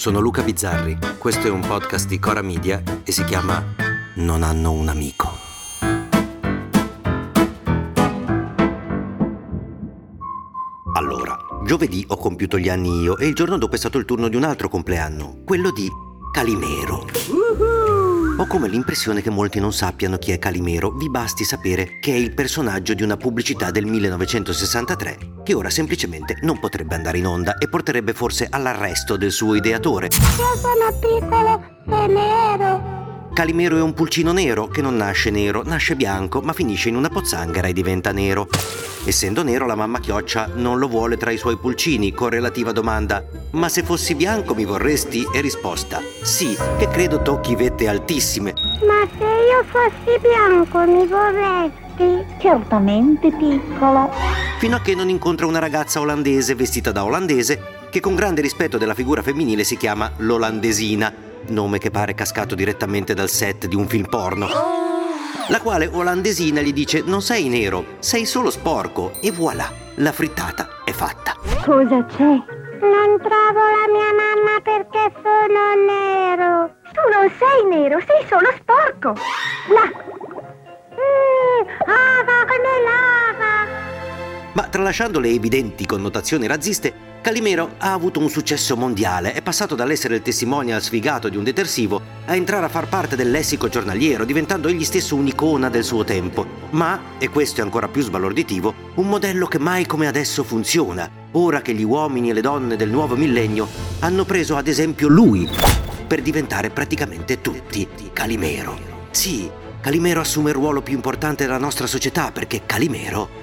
sono Luca Bizzarri, questo è un podcast di Cora Media e si chiama Non hanno un amico. Allora, giovedì ho compiuto gli anni io e il giorno dopo è stato il turno di un altro compleanno, quello di Calimero. Ho come l'impressione che molti non sappiano chi è Calimero, vi basti sapere che è il personaggio di una pubblicità del 1963 che ora semplicemente non potrebbe andare in onda e porterebbe forse all'arresto del suo ideatore. Io sono piccolo e nero. Calimero è un pulcino nero che non nasce nero, nasce bianco, ma finisce in una pozzanghera e diventa nero. Essendo nero, la mamma chioccia non lo vuole tra i suoi pulcini, con relativa domanda: Ma se fossi bianco mi vorresti? E risposta: Sì, che credo tocchi vette altissime. Ma se io fossi bianco mi vorresti? Certamente piccolo. Fino a che non incontra una ragazza olandese vestita da olandese che con grande rispetto della figura femminile si chiama l'olandesina, nome che pare cascato direttamente dal set di un film porno. La quale olandesina gli dice non sei nero, sei solo sporco e voilà, la frittata è fatta. Cosa c'è? Non trovo la mia mamma perché sono nero. Tu non sei nero, sei solo sporco. Là. Mm. Ma tralasciando le evidenti connotazioni razziste, Calimero ha avuto un successo mondiale, è passato dall'essere il testimonial sfigato di un detersivo a entrare a far parte del lessico giornaliero, diventando egli stesso un'icona del suo tempo. Ma, e questo è ancora più sbalorditivo, un modello che mai come adesso funziona, ora che gli uomini e le donne del nuovo millennio hanno preso ad esempio lui per diventare praticamente tutti Calimero. Sì, Calimero assume il ruolo più importante della nostra società perché Calimero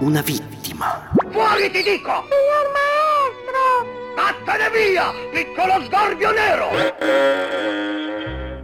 una vittima. Fuori ti dico! Signor maestro! Vattene via, piccolo sgorbio nero!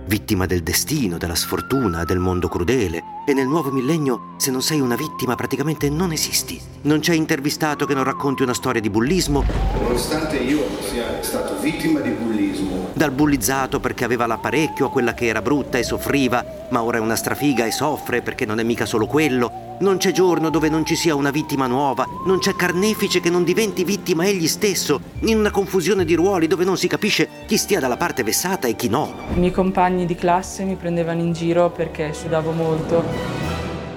Vittima del destino, della sfortuna, del mondo crudele. E nel nuovo millennio, se non sei una vittima, praticamente non esisti. Non c'è intervistato che non racconti una storia di bullismo, Nonostante io sia stato vittima di bullismo, dal bullizzato perché aveva l'apparecchio a quella che era brutta e soffriva, ma ora è una strafiga e soffre perché non è mica solo quello. Non c'è giorno dove non ci sia una vittima nuova, non c'è carnefice che non diventi vittima egli stesso, in una confusione di ruoli dove non si capisce chi stia dalla parte vessata e chi no. I miei compagni di classe mi prendevano in giro perché sudavo molto.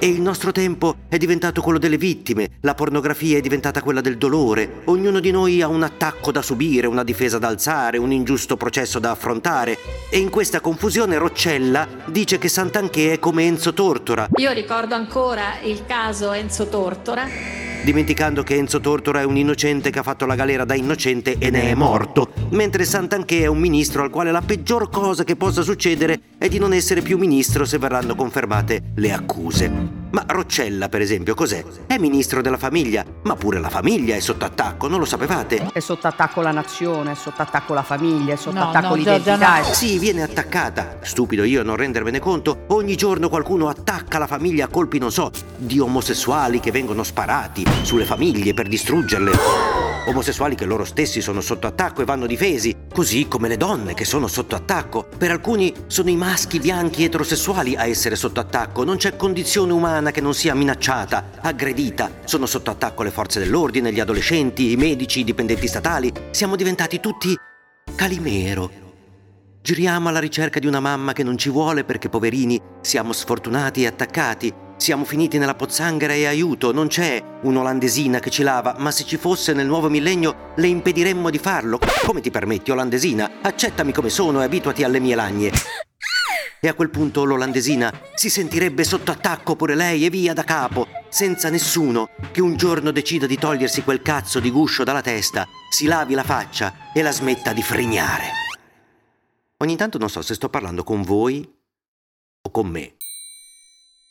E il nostro tempo è diventato quello delle vittime, la pornografia è diventata quella del dolore, ognuno di noi ha un attacco da subire, una difesa da alzare, un ingiusto processo da affrontare. E in questa confusione Roccella dice che Sant'Anché è come Enzo Tortora, Io ricordo ancora il caso Enzo Tortora. Dimenticando che Enzo Tortora è un innocente che ha fatto la galera da innocente e ne è morto, mentre Sant'Anché è un ministro al quale la peggior cosa che possa succedere è di non essere più ministro se verranno confermate le accuse. Ma Roccella, per esempio, cos'è? È ministro della famiglia, ma pure la famiglia è sotto attacco, non lo sapevate? È sotto attacco la nazione, è sotto attacco la famiglia, è sotto No, attacco no, l'identità. no. Sì, viene attaccata. Stupido io a non rendermene conto. Ogni giorno qualcuno attacca la famiglia a colpi, non so, di omosessuali che vengono sparati sulle famiglie per distruggerle. Omosessuali che loro stessi sono sotto attacco e vanno difesi, così come le donne che sono sotto attacco. Per alcuni sono i maschi bianchi eterosessuali a essere sotto attacco. Non c'è condizione umana che non sia minacciata, aggredita. Sono sotto attacco le forze dell'ordine, gli adolescenti, i medici, i dipendenti statali. Siamo diventati tutti Calimero. Giriamo alla ricerca di una mamma che non ci vuole perché poverini siamo sfortunati e attaccati. Siamo finiti nella pozzanghera e aiuto, non c'è un'olandesina che ci lava, ma se ci fosse nel nuovo millennio le impediremmo di farlo. Come ti permetti, olandesina? Accettami come sono e abituati alle mie lagne. E a quel punto l'olandesina si sentirebbe sotto attacco pure lei e via da capo, senza nessuno che un giorno decida di togliersi quel cazzo di guscio dalla testa, si lavi la faccia e la smetta di frignare. Ogni tanto non so se sto parlando con voi o con me.